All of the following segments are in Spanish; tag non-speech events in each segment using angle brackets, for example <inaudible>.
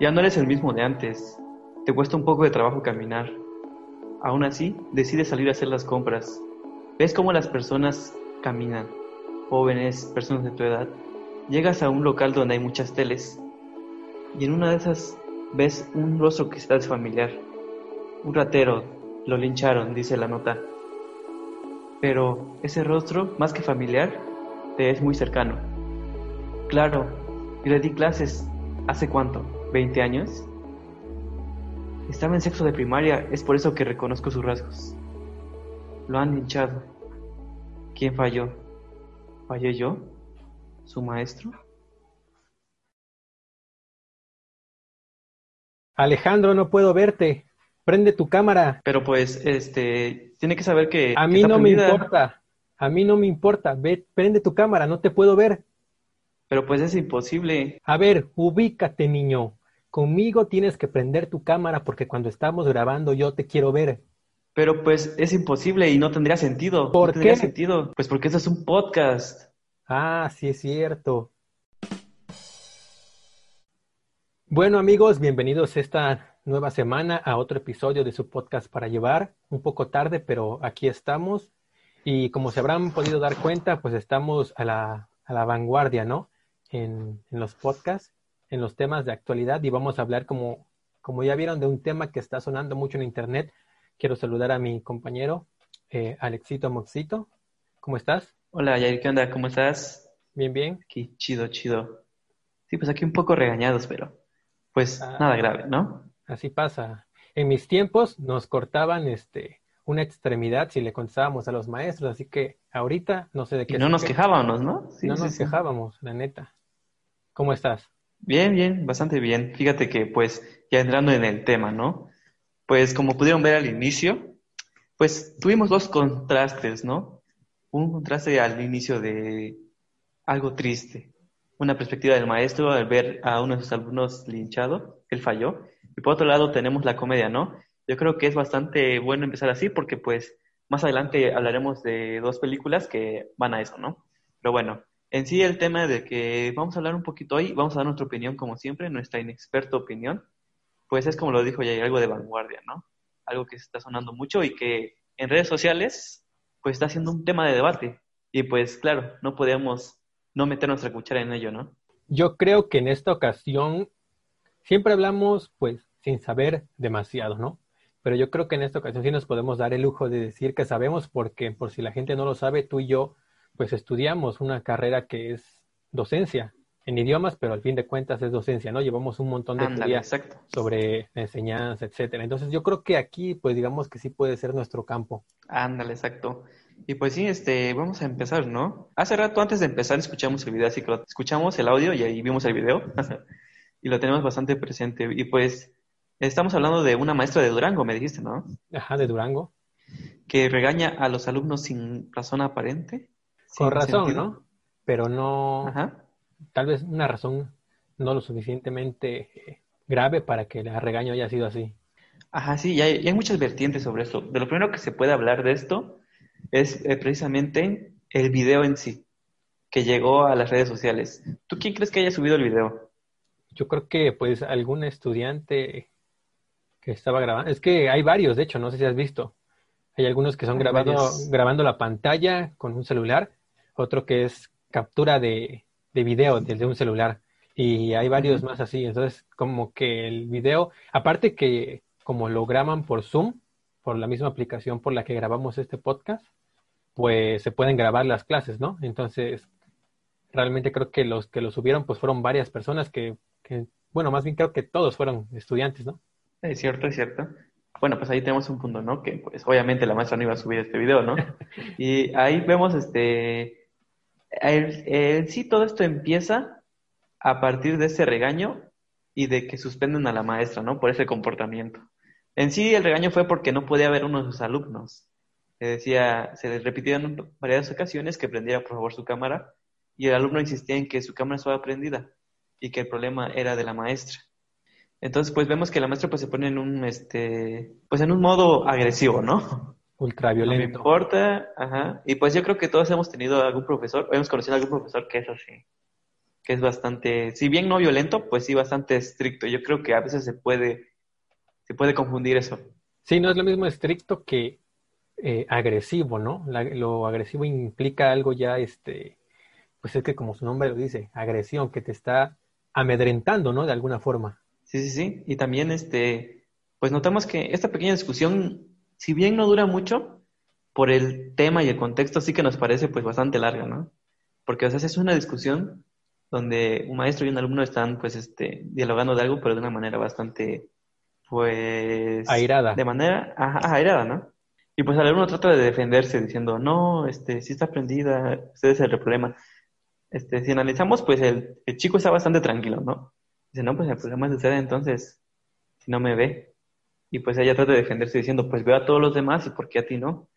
Ya no eres el mismo de antes. Te cuesta un poco de trabajo caminar. Aún así, decides salir a hacer las compras. Ves cómo las personas caminan, jóvenes, personas de tu edad. Llegas a un local donde hay muchas teles y en una de esas ves un rostro que está desfamiliar. Un ratero, lo lincharon, dice la nota. Pero ese rostro, más que familiar, te es muy cercano. Claro, y le di clases. ¿Hace cuánto? ¿20 años? Estaba en sexo de primaria, es por eso que reconozco sus rasgos. Lo han linchado. ¿Quién falló? ¿Fallé yo? ¿Su maestro? Alejandro, no puedo verte. Prende tu cámara. Pero pues, este, tiene que saber que... A mí no me importa. A mí no me importa. Ve, prende tu cámara, no te puedo ver. Pero pues es imposible. A ver, ubícate, niño. Conmigo tienes que prender tu cámara porque cuando estamos grabando yo te quiero ver. Pero pues es imposible y no tendría sentido. ¿Por no tendría qué? sentido. Pues porque esto es un podcast. Ah, sí es cierto. Bueno amigos, bienvenidos esta nueva semana a otro episodio de su podcast para llevar. Un poco tarde, pero aquí estamos. Y como se habrán podido dar cuenta, pues estamos a la, a la vanguardia, ¿no? En, en los podcasts, en los temas de actualidad y vamos a hablar como, como ya vieron de un tema que está sonando mucho en internet. Quiero saludar a mi compañero, eh, Alexito Moxito. ¿Cómo estás? Hola, Yair, ¿qué onda? ¿Cómo estás? Bien, bien. Aquí, chido, chido. Sí, pues aquí un poco regañados, pero pues Ah. nada grave, ¿no? Así pasa. En mis tiempos nos cortaban este una extremidad si le contestábamos a los maestros, así que ahorita no sé de qué Y no nos que- quejábamos, ¿no? Sí, no sí, nos sí. quejábamos, la neta. ¿Cómo estás? Bien, bien, bastante bien. Fíjate que pues ya entrando en el tema, ¿no? Pues como pudieron ver al inicio, pues tuvimos dos contrastes, ¿no? Un contraste al inicio de algo triste, una perspectiva del maestro al ver a uno de sus alumnos linchado, él falló, y por otro lado tenemos la comedia, ¿no? Yo creo que es bastante bueno empezar así porque pues más adelante hablaremos de dos películas que van a eso, ¿no? Pero bueno, en sí el tema de que vamos a hablar un poquito hoy, vamos a dar nuestra opinión como siempre, nuestra inexperta opinión, pues es como lo dijo ya algo de vanguardia, ¿no? Algo que se está sonando mucho y que en redes sociales pues está siendo un tema de debate y pues claro, no podíamos no meter nuestra cuchara en ello, ¿no? Yo creo que en esta ocasión siempre hablamos pues sin saber demasiado, ¿no? Pero yo creo que en esta ocasión sí nos podemos dar el lujo de decir que sabemos porque por si la gente no lo sabe, tú y yo pues estudiamos una carrera que es docencia en idiomas, pero al fin de cuentas es docencia, ¿no? Llevamos un montón de teoría exacto. sobre enseñanza, etcétera. Entonces yo creo que aquí, pues digamos que sí puede ser nuestro campo. Ándale, exacto. Y pues sí, este, vamos a empezar, ¿no? Hace rato antes de empezar escuchamos el video, así que lo- escuchamos el audio y ahí vimos el video <laughs> y lo tenemos bastante presente. Y pues estamos hablando de una maestra de Durango, me dijiste, ¿no? Ajá, de Durango. Que regaña a los alumnos sin razón aparente. Con razón, sentido. ¿no? Pero no, Ajá. tal vez una razón no lo suficientemente eh, grave para que el regaño haya sido así. Ajá, sí, y hay, y hay muchas vertientes sobre esto. De lo primero que se puede hablar de esto es eh, precisamente el video en sí, que llegó a las redes sociales. ¿Tú quién crees que haya subido el video? Yo creo que pues algún estudiante que estaba grabando, es que hay varios, de hecho, no sé si has visto. Hay algunos que son Hay grabando, varios. grabando la pantalla con un celular, otro que es captura de, de video desde un celular. Y hay varios más así. Entonces, como que el video, aparte que como lo graban por Zoom, por la misma aplicación por la que grabamos este podcast, pues se pueden grabar las clases, ¿no? Entonces, realmente creo que los que lo subieron pues fueron varias personas que, que, bueno, más bien creo que todos fueron estudiantes, ¿no? Es cierto, es cierto. Bueno, pues ahí tenemos un punto, ¿no? Que pues obviamente la maestra no iba a subir este video, ¿no? <laughs> Y ahí vemos este... El, sí, todo esto empieza a partir de ese regaño y de que suspenden a la maestra, ¿no? Por ese comportamiento. En sí, el regaño fue porque no podía ver uno de sus alumnos. Le decía, se le repitieron en varias ocasiones que prendiera por favor su cámara y el alumno insistía en que su cámara estaba prendida y que el problema era de la maestra. Entonces, pues vemos que la maestra pues se pone en un, este, pues en un modo agresivo, ¿no? No me importa, ajá. Y pues yo creo que todos hemos tenido algún profesor, o hemos conocido a algún profesor que es así. que es bastante, si bien no violento, pues sí bastante estricto. Yo creo que a veces se puede, se puede confundir eso. Sí, no es lo mismo estricto que eh, agresivo, ¿no? lo agresivo implica algo ya, este, pues es que como su nombre lo dice, agresión, que te está amedrentando, ¿no? De alguna forma. Sí, sí, sí. Y también, este, pues notamos que esta pequeña discusión, si bien no dura mucho, por el tema y el contexto sí que nos parece pues bastante larga, ¿no? Porque, o sea, es una discusión donde un maestro y un alumno están pues este dialogando de algo, pero de una manera bastante pues airada. De manera ajá, airada, ¿no? Y pues el alumno trata de defenderse diciendo, "No, este sí está prendida, usted es el problema." Este, si analizamos, pues el, chico está bastante tranquilo, ¿no? Dice, "No, pues el problema es usted entonces si no me ve." Y pues ella trata de defenderse diciendo, "Pues veo a todos los demás y por qué a ti no?"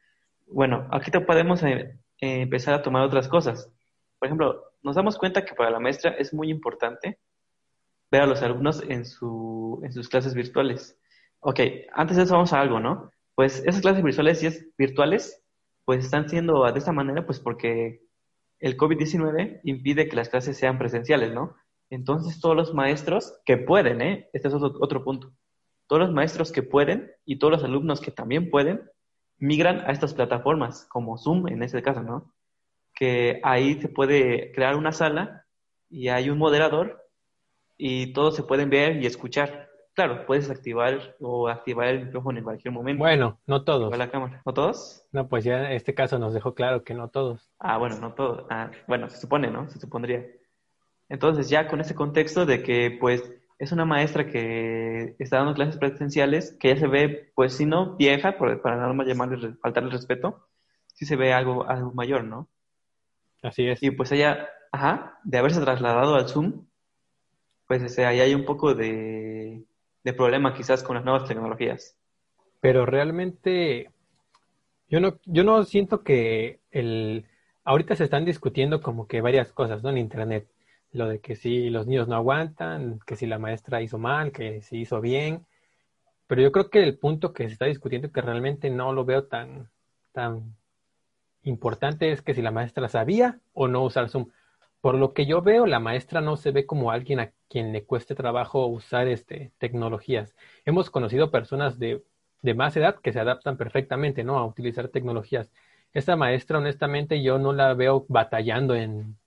Bueno, aquí te podemos eh, empezar a tomar otras cosas. Por ejemplo, nos damos cuenta que para la maestra es muy importante ver a los alumnos en, su, en sus clases virtuales. Ok, antes de eso vamos a algo, ¿no? Pues esas clases virtuales, si es virtuales, pues están siendo de esta manera, pues porque el COVID-19 impide que las clases sean presenciales, ¿no? Entonces todos los maestros que pueden, ¿eh? Este es otro, otro punto. Todos los maestros que pueden y todos los alumnos que también pueden migran a estas plataformas, como Zoom en este caso, ¿no? que ahí se puede crear una sala y hay un moderador y todos se pueden ver y escuchar. Claro, puedes activar o activar el micrófono en cualquier momento. Bueno, no todos. la cámara. ¿No todos? No, pues ya este caso nos dejó claro que no todos. Ah, bueno, no todos. Ah, bueno, se supone, ¿no? Se supondría. Entonces, ya con ese contexto de que, pues, es una maestra que está dando clases presenciales, que ya se ve, pues, si no vieja, para no llamarle, faltarle respeto, sí se ve algo, algo mayor, ¿no? Así es. Y pues ella, ajá, de haberse trasladado al Zoom, pues ese, ahí hay un poco de, de problema quizás con las nuevas tecnologías. Pero realmente, yo no, yo no siento que el, ahorita se están discutiendo como que varias cosas, ¿no? En Internet. Lo de que si los niños no aguantan, que si la maestra hizo mal, que si hizo bien. Pero yo creo que el punto que se está discutiendo que realmente no lo veo tan, tan importante es que si la maestra sabía o no usar Zoom. Por lo que yo veo, la maestra no se ve como alguien a quien le cueste trabajo usar este, tecnologías. Hemos conocido personas de, de más edad que se adaptan perfectamente ¿no? a utilizar tecnologías. Esta maestra, honestamente, yo no la veo batallando en,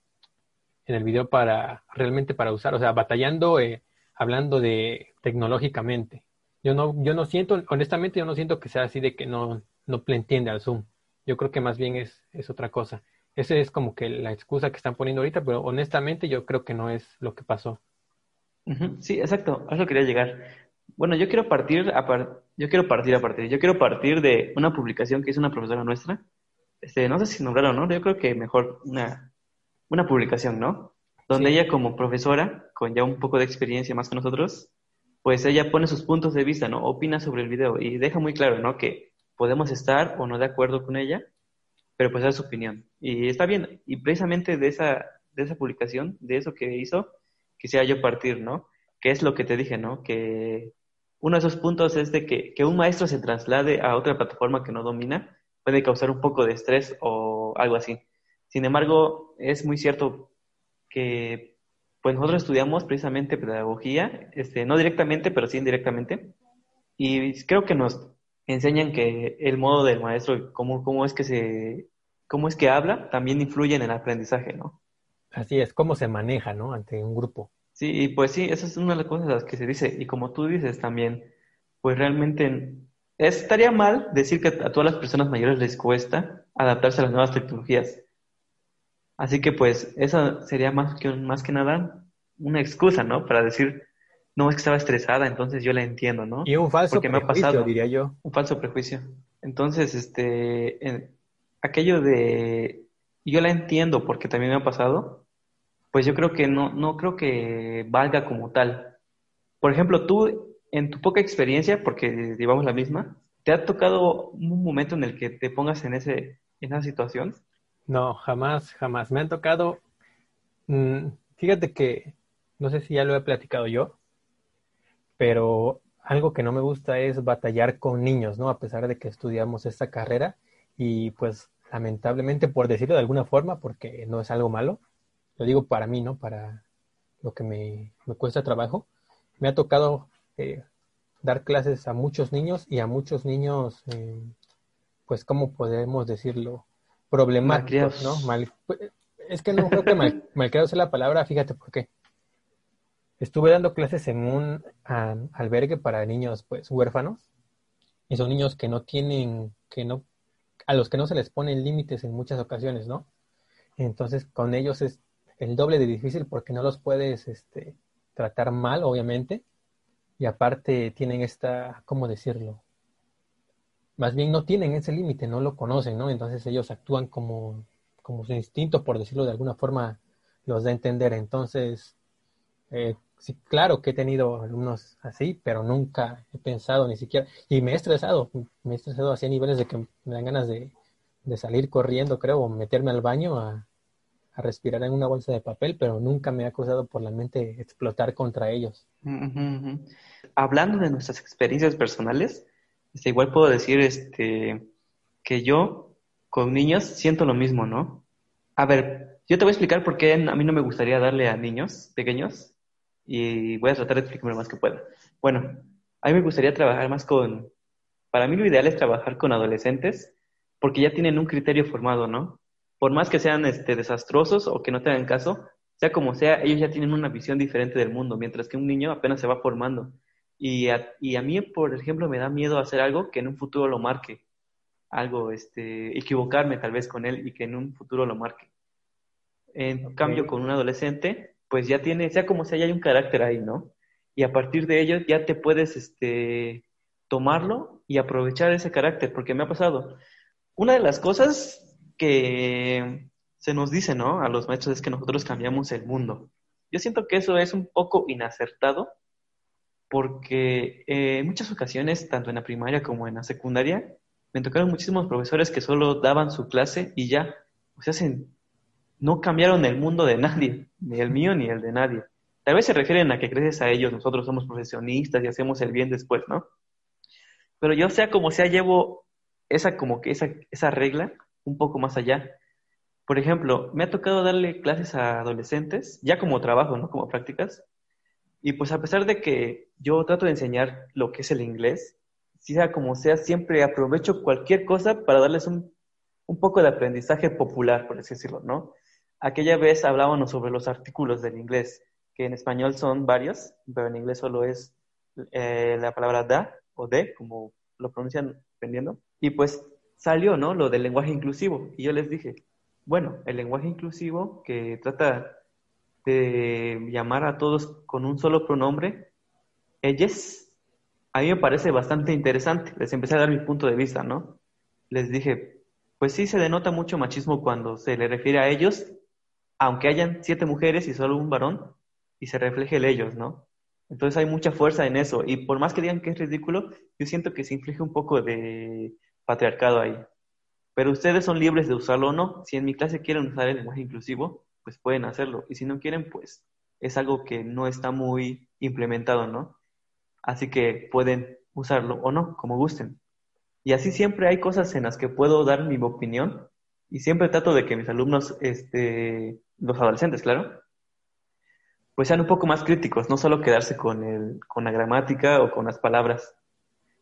en el video para realmente para usar, o sea, batallando eh, hablando de tecnológicamente. Yo no, yo no siento, honestamente, yo no siento que sea así de que no, no le entiende al Zoom. Yo creo que más bien es, es otra cosa. Esa es como que la excusa que están poniendo ahorita, pero honestamente yo creo que no es lo que pasó. Sí, exacto. A eso quería llegar. Bueno, yo quiero partir a yo quiero partir a partir. Yo quiero partir de una publicación que hizo una profesora nuestra. Este, no sé si nombraron, ¿no? Yo creo que mejor una, una publicación, ¿no? Donde ella como profesora, con ya un poco de experiencia más que nosotros, pues ella pone sus puntos de vista, ¿no? Opina sobre el video y deja muy claro, ¿no? Que podemos estar o no de acuerdo con ella, pero pues es su opinión. Y está bien, y precisamente de esa, de esa publicación, de eso que hizo, quisiera yo partir, ¿no? Que es lo que te dije, ¿no? Que uno de esos puntos es de que, que un maestro se traslade a otra plataforma que no domina puede causar un poco de estrés o algo así. Sin embargo, es muy cierto que pues nosotros estudiamos precisamente pedagogía, este, no directamente, pero sí indirectamente, y creo que nos enseñan que el modo del maestro, cómo, cómo es que se, cómo es que habla, también influye en el aprendizaje, ¿no? Así es, cómo se maneja, ¿no? Ante un grupo. Sí, pues sí, esa es una de las cosas que se dice. Y como tú dices también, pues realmente estaría mal decir que a todas las personas mayores les cuesta adaptarse a las nuevas tecnologías. Así que pues esa sería más que, más que nada una excusa, ¿no? Para decir, no es que estaba estresada, entonces yo la entiendo, ¿no? Y un falso prejuicio, diría yo. Un falso prejuicio. Entonces, este, aquello de, yo la entiendo porque también me ha pasado, pues yo creo que no, no creo que valga como tal. Por ejemplo, tú, en tu poca experiencia, porque llevamos la misma, ¿te ha tocado un momento en el que te pongas en, ese, en esa situación? No, jamás, jamás. Me han tocado, mm, fíjate que, no sé si ya lo he platicado yo, pero algo que no me gusta es batallar con niños, ¿no? A pesar de que estudiamos esta carrera y pues lamentablemente, por decirlo de alguna forma, porque no es algo malo, lo digo para mí, ¿no? Para lo que me, cuesta trabajo. Me ha tocado eh, dar clases a muchos niños y a muchos niños, eh, pues, ¿cómo podemos decirlo? Problemáticos, ¿no? Mal, es que no creo que mal, <laughs> malcriados sea la palabra, fíjate por qué. Estuve dando clases en un albergue para niños, pues, huérfanos, y son niños que no tienen, que no, a los que no se les ponen límites en muchas ocasiones, ¿no? Entonces, con ellos es el doble de difícil porque no los puedes, este, tratar mal, obviamente, y aparte tienen esta, ¿cómo decirlo? Más bien no tienen ese límite, no lo conocen, ¿no? Entonces ellos actúan como, como su instinto, por decirlo de alguna forma, los da a entender. Entonces, eh, sí, claro que he tenido alumnos así, pero nunca he pensado ni siquiera, y me he estresado, me he estresado así a niveles de que me dan ganas de, de salir corriendo, creo, o meterme al baño a, a respirar en una bolsa de papel, pero nunca me ha cruzado por la mente explotar contra ellos. Hablando de nuestras experiencias personales, este, igual puedo decir este, que yo con niños siento lo mismo, ¿no? A ver, yo te voy a explicar por qué a mí no me gustaría darle a niños pequeños y voy a tratar de explicarme lo más que pueda. Bueno, a mí me gustaría trabajar más con, para mí lo ideal es trabajar con adolescentes porque ya tienen un criterio formado, ¿no? por más que sean este, desastrosos o que no tengan caso, sea como sea, ellos ya tienen una visión diferente del mundo, mientras que un niño apenas se va formando. Y a, y a mí, por ejemplo, me da miedo hacer algo que en un futuro lo marque. Algo, este, equivocarme tal vez con él y que en un futuro lo marque. En cambio, con un adolescente, pues ya tiene, sea como sea, ya hay un carácter ahí, ¿no? Y a partir de ello ya te puedes, este, tomarlo y aprovechar ese carácter, porque me ha pasado. Una de las cosas que se nos dice, ¿no? A los maestros es que nosotros cambiamos el mundo. Yo siento que eso es un poco inacertado porque eh, en muchas ocasiones, tanto en la primaria como en la secundaria, me tocaron muchísimos profesores que solo daban su clase y ya, o sea, no cambiaron el mundo de nadie, ni el mío ni el de nadie. Tal vez se refieren a que gracias a ellos nosotros somos profesionistas y hacemos el bien después, ¿no? Pero yo sea como sea, llevo esa como que esa, esa regla un poco más allá. Por ejemplo, me ha tocado darle clases a adolescentes, ya como trabajo, ¿no? Como prácticas. Y pues a pesar de que yo trato de enseñar lo que es el inglés, sea como sea, siempre aprovecho cualquier cosa para darles un, un poco de aprendizaje popular, por así decirlo, ¿no? Aquella vez hablábamos sobre los artículos del inglés, que en español son varios, pero en inglés solo es eh, la palabra da o de, como lo pronuncian dependiendo. Y pues salió, ¿no? Lo del lenguaje inclusivo. Y yo les dije, bueno, el lenguaje inclusivo que trata de llamar a todos con un solo pronombre, ellas, a mí me parece bastante interesante. Les empecé a dar mi punto de vista, ¿no? Les dije, pues sí se denota mucho machismo cuando se le refiere a ellos, aunque hayan siete mujeres y solo un varón, y se refleje el ellos, ¿no? Entonces hay mucha fuerza en eso. Y por más que digan que es ridículo, yo siento que se inflige un poco de patriarcado ahí. Pero ustedes son libres de usarlo o no. Si en mi clase quieren usar el lenguaje inclusivo, pues pueden hacerlo. Y si no quieren, pues es algo que no está muy implementado, ¿no? Así que pueden usarlo o no, como gusten. Y así siempre hay cosas en las que puedo dar mi opinión y siempre trato de que mis alumnos, este, los adolescentes, claro, pues sean un poco más críticos, no solo quedarse con, el, con la gramática o con las palabras.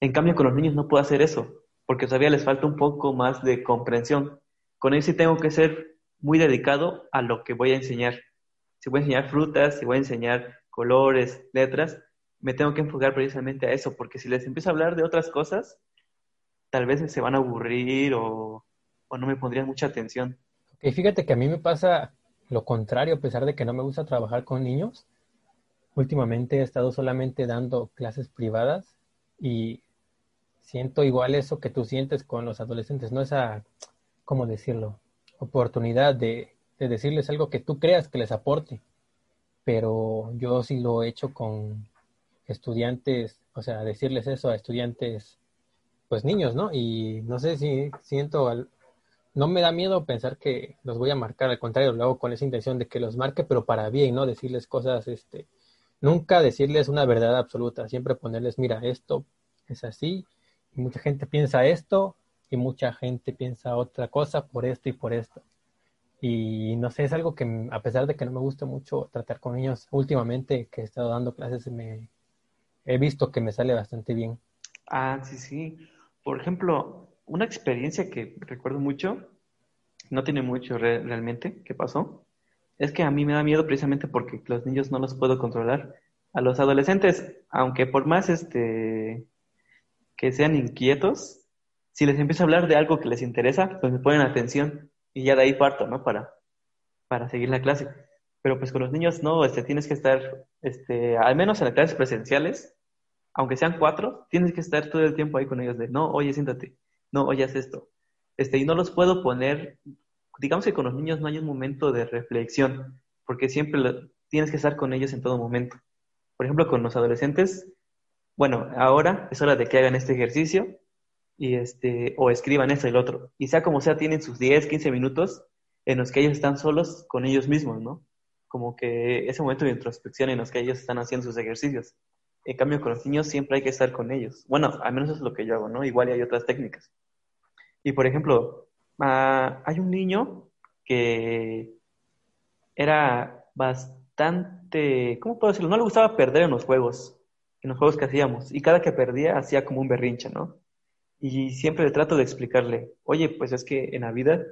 En cambio, con los niños no puedo hacer eso porque todavía les falta un poco más de comprensión. Con él sí tengo que ser muy dedicado a lo que voy a enseñar. Si voy a enseñar frutas, si voy a enseñar colores, letras, me tengo que enfocar precisamente a eso, porque si les empiezo a hablar de otras cosas, tal vez se van a aburrir o, o no me pondrían mucha atención. Y fíjate que a mí me pasa lo contrario, a pesar de que no me gusta trabajar con niños. Últimamente he estado solamente dando clases privadas y siento igual eso que tú sientes con los adolescentes, no esa, ¿cómo decirlo? Oportunidad de, decirles algo que tú creas que les aporte. Pero yo sí lo he hecho con estudiantes, o sea, decirles eso a estudiantes, pues niños, ¿no? Y no sé si siento, no me da miedo pensar que los voy a marcar, al contrario, lo hago con esa intención de que los marque, pero para bien, ¿no? Decirles cosas, este, nunca decirles una verdad absoluta, siempre ponerles, mira, esto es así mucha gente piensa esto y mucha gente piensa otra cosa por esto y por esto. Y no sé, es algo que a pesar de que no me gusta mucho tratar con niños, últimamente que he estado dando clases me he visto que me sale bastante bien. Ah, sí, sí. Por ejemplo, una experiencia que recuerdo mucho, no tiene mucho realmente que pasó, es que a mí me da miedo precisamente porque los niños no los puedo controlar. A los adolescentes, aunque por más este que sean inquietos, si les empiezo a hablar de algo que les interesa, pues me ponen atención y ya de ahí parto, ¿no? Para, para seguir la clase. Pero pues con los niños no, este, tienes que estar, este, al menos en las clases presenciales, aunque sean cuatro, tienes que estar todo el tiempo ahí con ellos de, no, oye, siéntate, no, oye, haz esto. Este, y no los puedo poner, digamos que con los niños no hay un momento de reflexión, porque siempre tienes que estar con ellos en todo momento. Por ejemplo, con los adolescentes, bueno, ahora es hora de que hagan este ejercicio y este, o escriban esto y lo otro. Y sea como sea, tienen sus 10, 15 minutos en los que ellos están solos con ellos mismos, ¿no? Como que ese momento de introspección en los que ellos están haciendo sus ejercicios. En cambio, con los niños siempre hay que estar con ellos. Bueno, al menos es lo que yo hago, ¿no? Igual hay otras técnicas. Y por ejemplo, ah, hay un niño que era bastante, ¿cómo puedo decirlo? No le gustaba perder en los juegos, en los juegos que hacíamos. Y cada que perdía hacía como un berrinche, ¿no? Y siempre trato de explicarle, oye, pues es que en la vida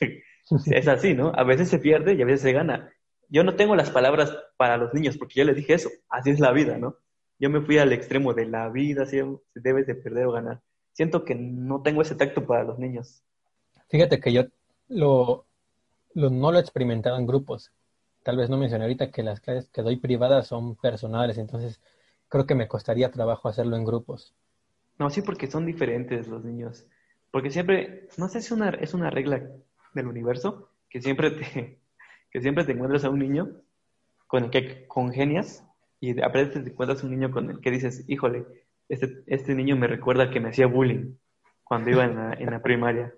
<laughs> es así, ¿no? A veces se pierde y a veces se gana. Yo no tengo las palabras para los niños porque yo les dije eso, así es la vida, ¿no? Yo me fui al extremo de la vida, si debes de perder o ganar. Siento que no tengo ese tacto para los niños. Fíjate que yo lo, no lo he experimentado en grupos. Tal vez no mencioné ahorita que las clases que doy privadas son personales, entonces creo que me costaría trabajo hacerlo en grupos. No, sí, porque son diferentes los niños. Porque siempre, no sé si una, es una regla del universo, que siempre te, <laughs> que siempre te encuentras a un niño con el que congenias y repente te encuentras un niño con el que dices, híjole, este, este niño me recuerda que me hacía bullying cuando iba en la, en la primaria.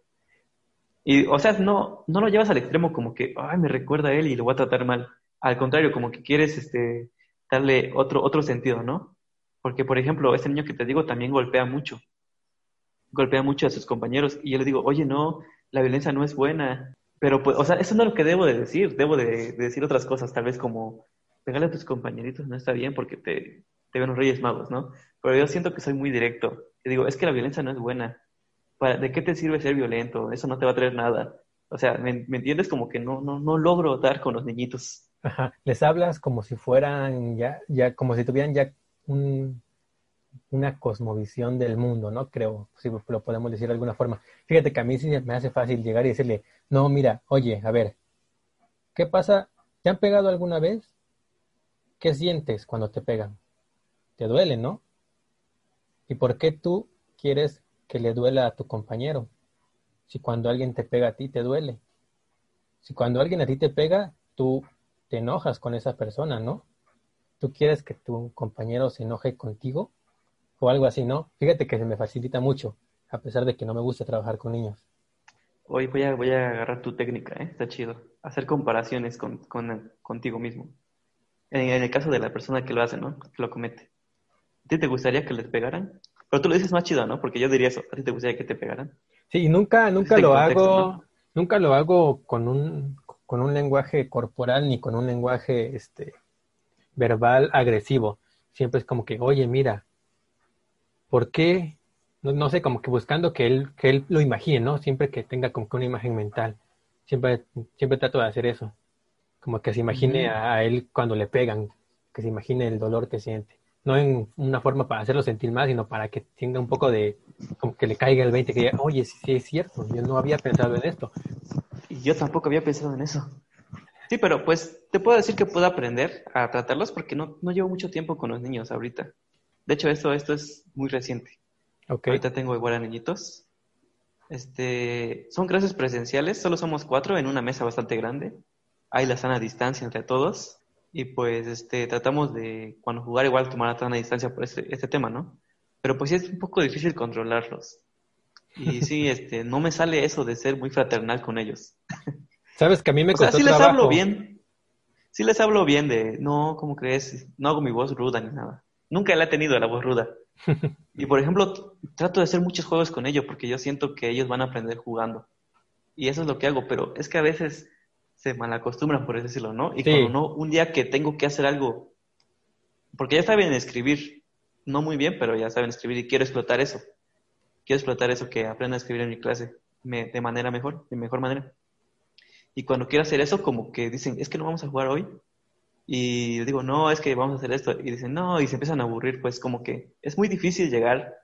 Y, o sea, no, no lo llevas al extremo como que, ay, me recuerda a él y lo voy a tratar mal. Al contrario, como que quieres este, darle otro, otro sentido, ¿no? Porque, por ejemplo, este niño que te digo también golpea mucho. Golpea mucho a sus compañeros. Y yo le digo, oye, no, la violencia no es buena. Pero, pues, o sea, eso no es lo que debo de decir. Debo de, decir otras cosas, tal vez como, pegarle a tus compañeritos no está bien porque te, te ven los reyes magos, ¿no? Pero yo siento que soy muy directo. Te digo, es que la violencia no es buena. ¿De qué te sirve ser violento? Eso no te va a traer nada. O sea, ¿me, ¿me entiendes? Como que no, no, no logro dar con los niñitos. Ajá. Les hablas como si fueran ya, ya, como si tuvieran ya una cosmovisión del mundo, ¿no? Creo, si lo podemos decir de alguna forma. Fíjate que a mí sí me hace fácil llegar y decirle, no, mira, oye, a ver, ¿qué pasa? ¿Te han pegado alguna vez? ¿Qué sientes cuando te pegan? Te duele, ¿no? ¿Y por qué tú quieres que le duela a tu compañero? Si cuando alguien te pega a ti, te duele. Si cuando alguien a ti te pega, tú te enojas con esa persona, ¿no? Tú quieres que tu compañero se enoje contigo o algo así, ¿no? Fíjate que se me facilita mucho, a pesar de que no me gusta trabajar con niños. Hoy voy a, voy a agarrar tu técnica, ¿eh? Está chido. Hacer comparaciones con, contigo mismo. En, el caso de la persona que lo hace, ¿no? Que lo comete. ¿A ti te gustaría que les pegaran? Pero tú lo dices más chido, ¿no? Porque yo diría eso. ¿A ti te gustaría que te pegaran? Sí, nunca, nunca lo hago, nunca lo hago con un, con un lenguaje corporal ni con un lenguaje, este, verbal agresivo. Siempre es como que, oye, mira, ¿por qué? No, sé, como que buscando que él, que él lo imagine, ¿no? Siempre que tenga como que una imagen mental. Siempre, siempre trato de hacer eso. Como que se imagine a, él cuando le pegan, que se imagine el dolor que siente. No en una forma para hacerlo sentir más, sino para que tenga un poco de, como que le caiga el 20, que diga, oye, sí, sí es cierto, yo no había pensado en esto. Y yo tampoco había pensado en eso. Sí, pero pues te puedo decir que puedo aprender a tratarlos porque no, no llevo mucho tiempo con los niños ahorita. De hecho, esto, esto es muy reciente. Okay. Ahorita tengo igual a niñitos. Este, son clases presenciales, solo somos cuatro en una mesa bastante grande. Hay la sana distancia entre todos. Y pues este, tratamos de, cuando jugar, igual tomar la sana distancia por este, este tema, ¿no? Pero pues sí es un poco difícil controlarlos. Y sí, <laughs> este, no me sale eso de ser muy fraternal con ellos. <laughs> Sabes que a mí me o costó sí les hablo bien. Sí les hablo bien de, no, ¿cómo crees? No hago mi voz ruda ni nada. Nunca la he tenido la voz ruda. <laughs> y por ejemplo, trato de hacer muchos juegos con ellos porque yo siento que ellos van a aprender jugando. Y eso es lo que hago, pero es que a veces se malacostumbran, por decirlo, ¿no? Y cuando no, un día que tengo que hacer algo, porque ya saben escribir, no muy bien, pero ya saben escribir y quiero explotar eso. Quiero explotar eso que aprenda a escribir en mi clase de manera mejor, de mejor manera. Y cuando quiero hacer eso, como que dicen, es que no vamos a jugar hoy. Y digo, no, es que vamos a hacer esto. Y dicen, no, y se empiezan a aburrir, pues como que es muy difícil llegar,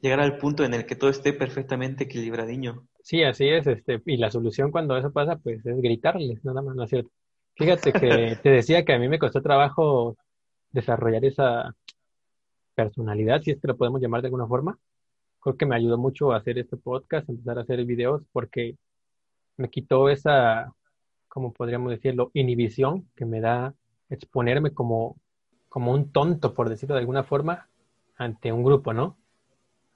llegar al punto en el que todo esté perfectamente equilibradiño. Sí, así es, este, y la solución cuando eso pasa, pues es gritarles, nada más, ¿no es cierto? Fíjate que <laughs> te decía que a mí me costó trabajo desarrollar esa personalidad, si es que lo podemos llamar de alguna forma. Creo que me ayudó mucho a hacer este podcast, empezar a hacer videos, porque me quitó esa, como podríamos decirlo, inhibición que me da exponerme como, como un tonto, por decirlo de alguna forma, ante un grupo, ¿no?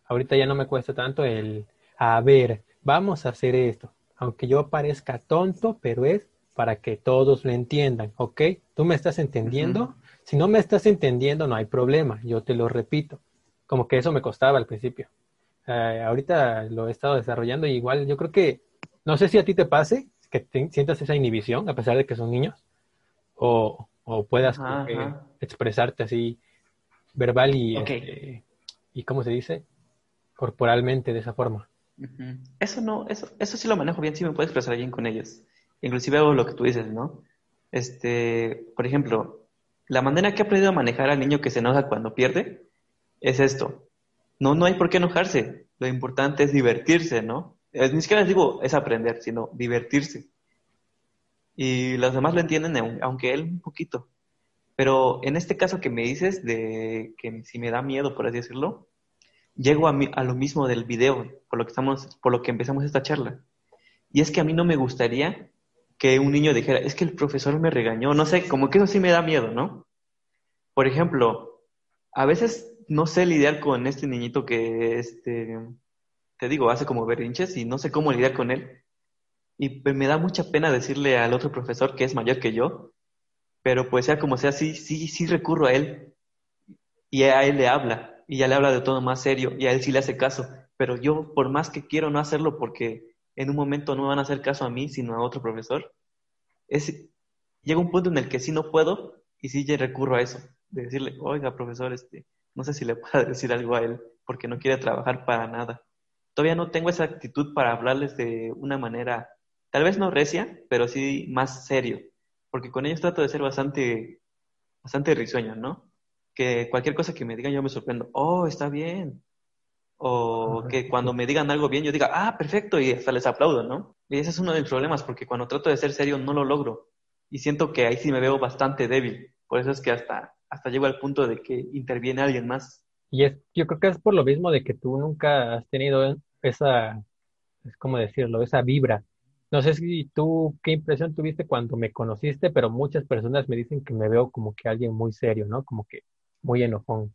Ahorita ya no me cuesta tanto el, a ver, vamos a hacer esto. Aunque yo parezca tonto, pero es para que todos lo entiendan, ¿ok? ¿Tú me estás entendiendo? Si no me estás entendiendo, no hay problema, yo te lo repito. Como que eso me costaba al principio. Eh, ahorita lo he estado desarrollando y igual yo creo que, no sé si a ti te pase, que sientas esa inhibición a pesar de que son niños, o, puedas expresarte así verbal y, este, y, ¿cómo se dice? Corporalmente de esa forma. Eso no, eso, eso sí lo manejo bien, sí me puedo expresar bien con ellos. Inclusive hago lo que tú dices, ¿no? Este, por ejemplo, la manera que he aprendido a manejar al niño que se enoja cuando pierde es esto. No, no hay por qué enojarse. Lo importante es divertirse, ¿no? Ni siquiera les digo es aprender, sino divertirse. Y los demás lo entienden, aunque él un poquito. Pero en este caso que me dices de que si me da miedo, por así decirlo, llego a, a lo mismo del video, por lo que estamos, por lo que empezamos esta charla. Y es que a mí no me gustaría que un niño dijera, es que el profesor me regañó, no sé, como que eso sí me da miedo, ¿no? Por ejemplo, a veces no sé lidiar con este niñito que, este, te digo, hace como berrinches y no sé cómo lidiar con él. Y me da mucha pena decirle al otro profesor que es mayor que yo, pero pues sea como sea, sí, sí, sí recurro a él y a él le habla y ya le habla de todo más serio y a él sí le hace caso. Pero yo, por más que quiero no hacerlo porque en un momento no me van a hacer caso a mí, sino a otro profesor, es, llega un punto en el que sí no puedo y sí ya recurro a eso, de decirle, oiga, profesor, este, no sé si le puedo <laughs> decir algo a él porque no quiere trabajar para nada. Todavía no tengo esa actitud para hablarles de una manera, tal vez no recia, pero sí más serio, porque con ellos trato de ser bastante, bastante risueño, ¿no? que cualquier cosa que me digan yo me sorprendo, oh, está bien. O que cuando me digan algo bien yo diga, ah, perfecto, y hasta les aplaudo, ¿no? Y ese es uno de los problemas, porque cuando trato de ser serio no lo logro. Y siento que ahí sí me veo bastante débil. Por eso es que hasta, hasta llego al punto de que interviene alguien más. Y es, yo creo que es por lo mismo de que tú nunca has tenido esa, es como decirlo, esa vibra. No sé si tú, qué impresión tuviste cuando me conociste, pero muchas personas me dicen que me veo como que alguien muy serio, ¿no? Como que muy enojón.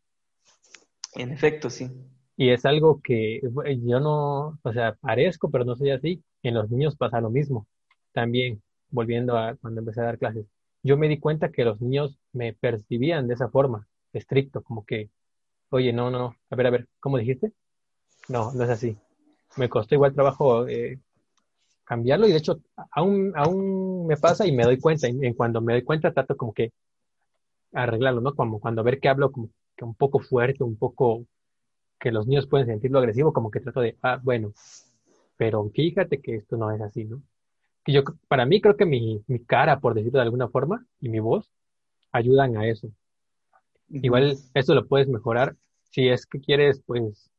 En efecto, sí. Y es algo que yo no, o sea, parezco, pero no soy así. En los niños pasa lo mismo. También, volviendo a cuando empecé a dar clases, yo me di cuenta que los niños me percibían de esa forma, estricto, como que, oye, no, no, a ver, a ver, ¿cómo dijiste? No, no es así. Me costó igual trabajo eh, cambiarlo y de hecho aún, aún me pasa y me doy cuenta. Y cuando me doy cuenta trato como que arreglarlo, ¿no? Como cuando ver que hablo como que un poco fuerte, un poco que los niños pueden sentirlo agresivo, como que trato de, ah, bueno, pero fíjate que esto no es así, ¿no? Que yo, para mí creo que mi, mi cara, por decirlo de alguna forma, y mi voz ayudan a eso. Igual eso lo puedes mejorar si es que quieres, pues,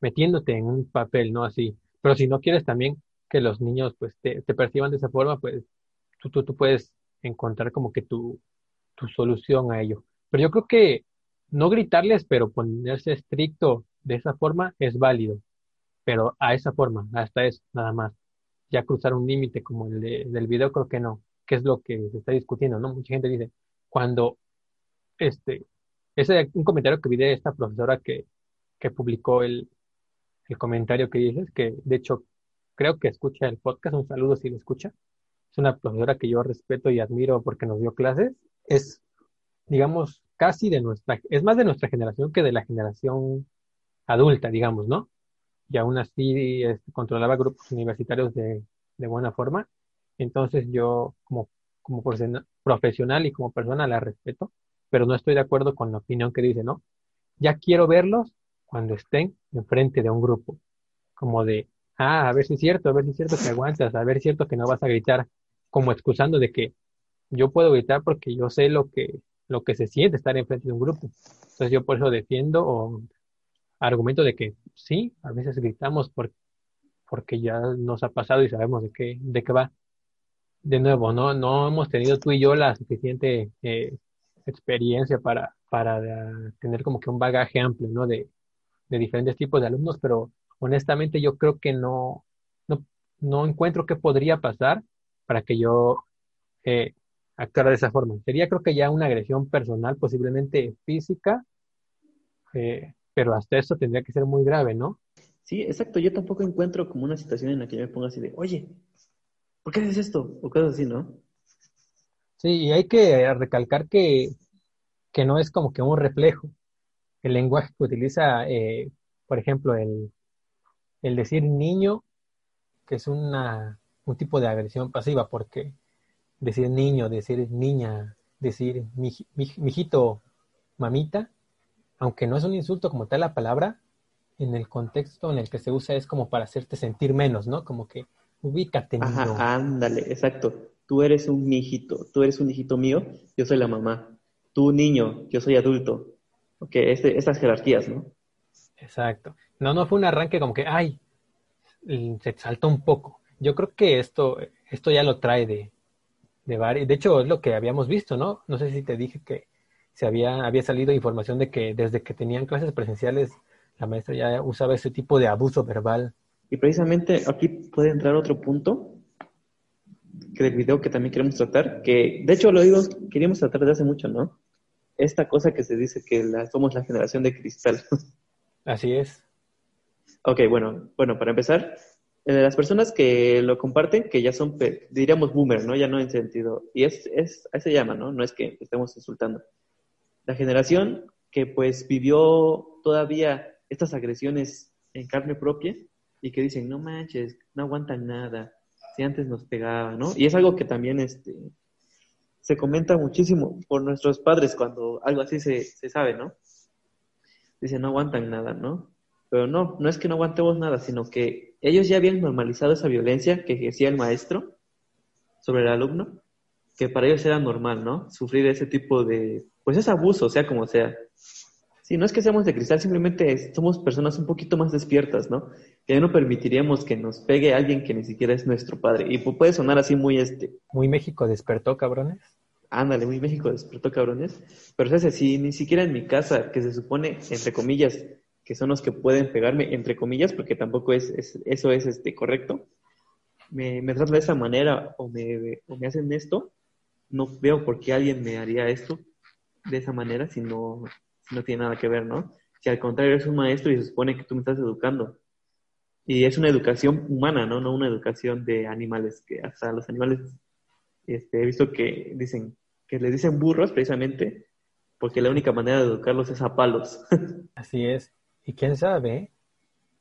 metiéndote en un papel, ¿no? Así. Pero si no quieres también que los niños, pues, te, perciban de esa forma, pues, tú, tú, tú puedes encontrar como que tu, tu solución a ello. Pero yo creo que no gritarles, pero ponerse estricto de esa forma es válido. Pero a esa forma, hasta eso, nada más. Ya cruzar un límite como el del video, creo que no. ¿Qué es lo que se está discutiendo? ¿no? Mucha gente dice, cuando, este, ese un comentario que vi de esta profesora que, que publicó el, el comentario que dices, que de hecho creo que escucha el podcast, un saludo si lo escucha. Es una profesora que yo respeto y admiro porque nos dio clases es, digamos, casi de nuestra, es más de nuestra generación que de la generación adulta, digamos, ¿no? Y aún así este, controlaba grupos universitarios de, de buena forma. Entonces yo como, como profesional y como persona la respeto, pero no estoy de acuerdo con la opinión que dice, ¿no? Ya quiero verlos cuando estén enfrente de un grupo, como de, ah, a ver si es cierto, a ver si es cierto que aguantas, a ver si es cierto que no vas a gritar, como excusando de que yo puedo gritar porque yo sé lo que, lo que se siente estar enfrente de un grupo. Entonces yo por eso defiendo o argumento de que sí, a veces gritamos por, porque ya nos ha pasado y sabemos de qué, de qué va. De nuevo, no, no hemos tenido tú y yo la suficiente eh, experiencia para, para tener como que un bagaje amplio, ¿no? De, de diferentes tipos de alumnos, pero honestamente yo creo que no, no, no encuentro qué podría pasar para que yo eh, actuara de esa forma. Sería creo que ya una agresión personal, posiblemente física, eh, pero hasta eso tendría que ser muy grave, ¿no? Sí, exacto. Yo tampoco encuentro como una situación en la que yo me ponga así de, oye, ¿por qué haces esto? O cosas así, ¿no? Sí, y hay que recalcar que, que no es como que un reflejo. El lenguaje que utiliza, eh, por ejemplo, el, el decir niño, que es una, un tipo de agresión pasiva, porque decir niño, decir niña, decir mijito, mamita, aunque no es un insulto como tal la palabra, en el contexto en el que se usa es como para hacerte sentir menos, ¿no? Como que ubícate, niño. Ajá, ándale, exacto. Tú eres un mijito, tú eres un hijito mío, yo soy la mamá. Tú niño, yo soy adulto. Ok, este, estas jerarquías, ¿no? Exacto. No, no fue un arranque como que, ay, se saltó un poco. Yo creo que esto, esto ya lo trae de, de varios. De hecho, es lo que habíamos visto, ¿no? No sé si te dije que se había, había salido información de que desde que tenían clases presenciales, la maestra ya usaba ese tipo de abuso verbal. Y precisamente aquí puede entrar otro punto que del video que también queremos tratar, que de hecho lo digo, queríamos tratar desde hace mucho, ¿no? Esta cosa que se dice que la, somos la generación de cristal. <laughs> Así es. Ok, bueno, bueno, para empezar, eh, las personas que lo comparten, que ya son, diríamos boomer, ¿no? Ya no en sentido, y es, es, ahí se llama, ¿no? No es que estemos insultando. La generación que pues vivió todavía estas agresiones en carne propia y que dicen, no manches, no aguantan nada, si antes nos pegaban, ¿no? Y es algo que también este, se comenta muchísimo por nuestros padres cuando algo así se, se sabe, ¿no? Dicen, no aguantan nada, ¿no? Pero no, no es que no aguantemos nada, sino que ellos ya habían normalizado esa violencia que ejercía el maestro sobre el alumno, que para ellos era normal, ¿no? Sufrir ese tipo de, pues es abuso, sea como sea. Sí, no es que seamos de cristal, simplemente somos personas un poquito más despiertas, ¿no? Que ya no permitiríamos que nos pegue alguien que ni siquiera es nuestro padre. Y puede sonar así muy este. Muy México despertó, cabrones. Ándale, muy México despertó, cabrones. Pero es así, ni siquiera en mi casa, que se supone, entre comillas, que son los que pueden pegarme, entre comillas, porque tampoco es, eso es este, correcto, me, me tratan de esa manera o me, o me hacen esto, no veo por qué alguien me haría esto de esa manera si no, tiene nada que ver, ¿no? Si al contrario eres un maestro y se supone que tú me estás educando. Y es una educación humana, ¿no? No una educación de animales, que hasta los animales este, he visto que dicen, que les dicen burros precisamente, porque la única manera de educarlos es a palos. <laughs> Así es. Y quién sabe,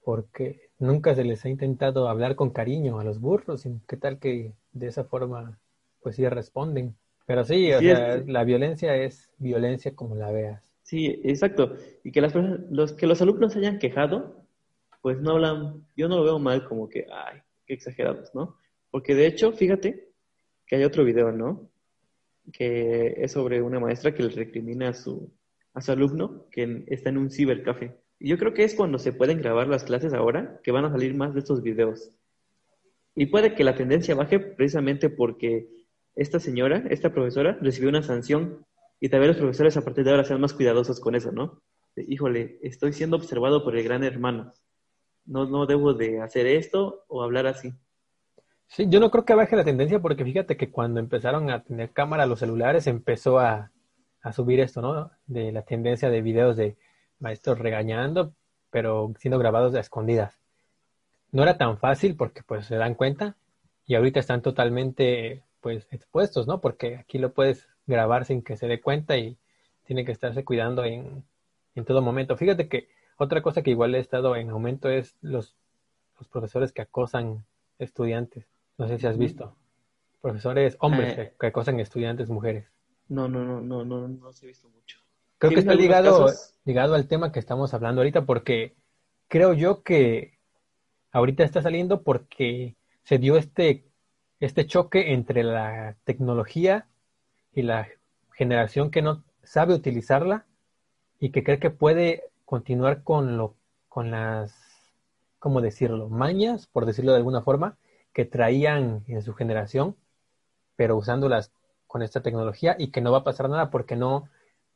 porque nunca se les ha intentado hablar con cariño a los burros, y qué tal que de esa forma, pues sí responden. Pero sí, o sea, la violencia es violencia como la veas. Sí, exacto. Y que las los que los alumnos hayan quejado, pues no hablan, yo no lo veo mal como que, ay, qué exagerados, ¿no? Porque de hecho, fíjate que hay otro video, ¿no? Que es sobre una maestra que le recrimina a su, a su alumno que está en un cibercafé yo creo que es cuando se pueden grabar las clases ahora que van a salir más de estos videos. Y puede que la tendencia baje precisamente porque esta señora, esta profesora, recibió una sanción y tal vez los profesores a partir de ahora sean más cuidadosos con eso, ¿no? híjole, estoy siendo observado por el gran hermano. No, no debo de hacer esto o hablar así. Sí, yo no creo que baje la tendencia porque fíjate que cuando empezaron a tener cámara los celulares empezó a, a subir esto, ¿no? De la tendencia de videos de maestros regañando, pero siendo grabados a escondidas. No era tan fácil porque pues se dan cuenta y ahorita están totalmente pues expuestos, ¿no? Porque aquí lo puedes grabar sin que se dé cuenta y tiene que estarse cuidando en, en todo momento. Fíjate que otra cosa que igual he estado en aumento es los, los profesores que acosan estudiantes. No sé si has visto. Profesores hombres Eh. que acosan estudiantes mujeres. No, no, no, no, no, no los he visto mucho. Creo ¿Sí que está ligado, casos? ligado al tema que estamos hablando ahorita porque creo yo que ahorita está saliendo porque se dio este, este choque entre la tecnología y la generación que no sabe utilizarla y que cree que puede continuar con lo, con las, ¿cómo decirlo? Mañas, por decirlo de alguna forma, que traían en su generación, pero usándolas con esta tecnología y que no va a pasar nada porque no,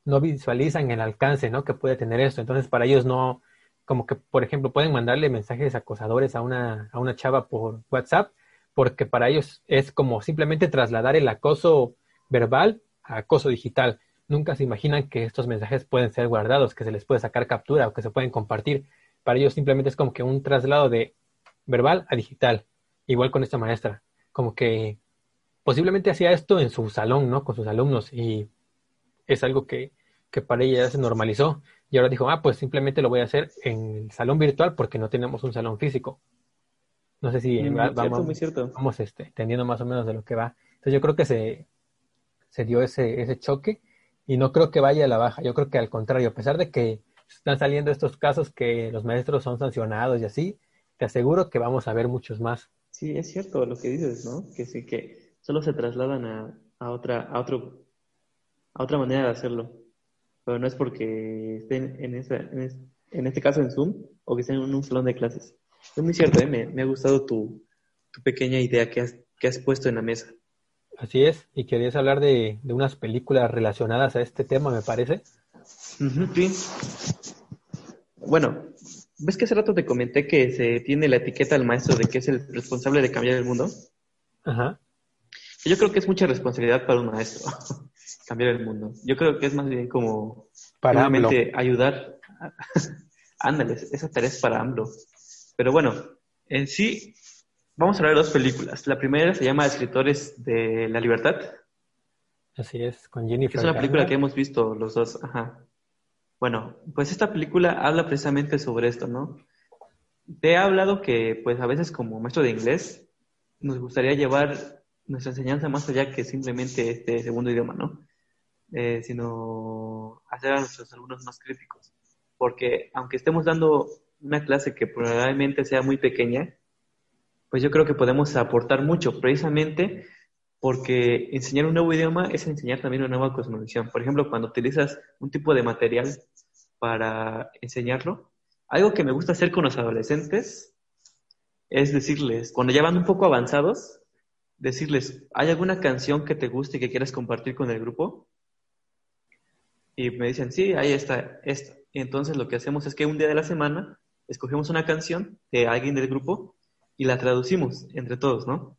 no visualizan el alcance, ¿no? que puede tener esto. Entonces, para ellos no, como que, por ejemplo, pueden mandarle mensajes acosadores a una, a una chava por WhatsApp, porque para ellos es como simplemente trasladar el acoso verbal a acoso digital. Nunca se imaginan que estos mensajes pueden ser guardados, que se les puede sacar captura o que se pueden compartir. Para ellos simplemente es como que un traslado de verbal a digital. Igual con esta maestra. Como que posiblemente hacía esto en su salón, ¿no? Con sus alumnos y es algo que, que para ella ya se normalizó. Y ahora dijo, ah, pues simplemente lo voy a hacer en el salón virtual porque no tenemos un salón físico. No sé si Mm, muy cierto, vamos, muy cierto. vamos este, entendiendo más o menos de lo que va. Entonces yo creo que se, se dio ese, ese choque y no creo que vaya a la baja. Yo creo que al contrario, a pesar de que están saliendo estos casos que los maestros son sancionados y así, te aseguro que vamos a ver muchos más. Sí, es cierto lo que dices, ¿no? Que sí, que solo se trasladan a, a otra, a otro, a otra manera de hacerlo. Pero no es porque estén en, esa, en, en este caso en Zoom o que estén en un salón de clases. Es muy cierto, ¿eh? me, me ha gustado tu, tu pequeña idea que has, que has puesto en la mesa. Así es, y querías hablar de, de unas películas relacionadas a este tema, me parece. Sí. Bueno, ¿ves que hace rato te comenté que se tiene la etiqueta al maestro de que es el responsable de cambiar el mundo? Ajá. Yo creo que es mucha responsabilidad para un maestro <laughs> cambiar el mundo. Yo creo que es más bien como Para ayudar. a- <laughs> Ándale, esa tarea es para AMLO. Pero bueno, en sí, vamos a hablar de dos películas. La primera se llama Escritores de la Libertad. Así es, con Jennifer es una película Garner. que hemos visto los dos. Ajá. Bueno, pues esta película habla precisamente sobre esto, ¿no? Te he hablado que, pues a veces como maestro de inglés, nos gustaría llevar nuestra enseñanza más allá que simplemente este segundo idioma, ¿no? Eh, sino hacer a nuestros alumnos más críticos. Porque aunque estemos dando una clase que probablemente sea muy pequeña, pues yo creo que podemos aportar mucho, precisamente porque enseñar un nuevo idioma es enseñar también una nueva cosmovisión. Por ejemplo, cuando utilizas un tipo de material para enseñarlo, algo que me gusta hacer con los adolescentes es decirles, cuando ya van un poco avanzados, decirles, ¿hay alguna canción que te guste y que quieras compartir con el grupo? Y me dicen, sí, ahí está, esta. Entonces lo que hacemos es que un día de la semana escogemos una canción de alguien del grupo y la traducimos entre todos, ¿no?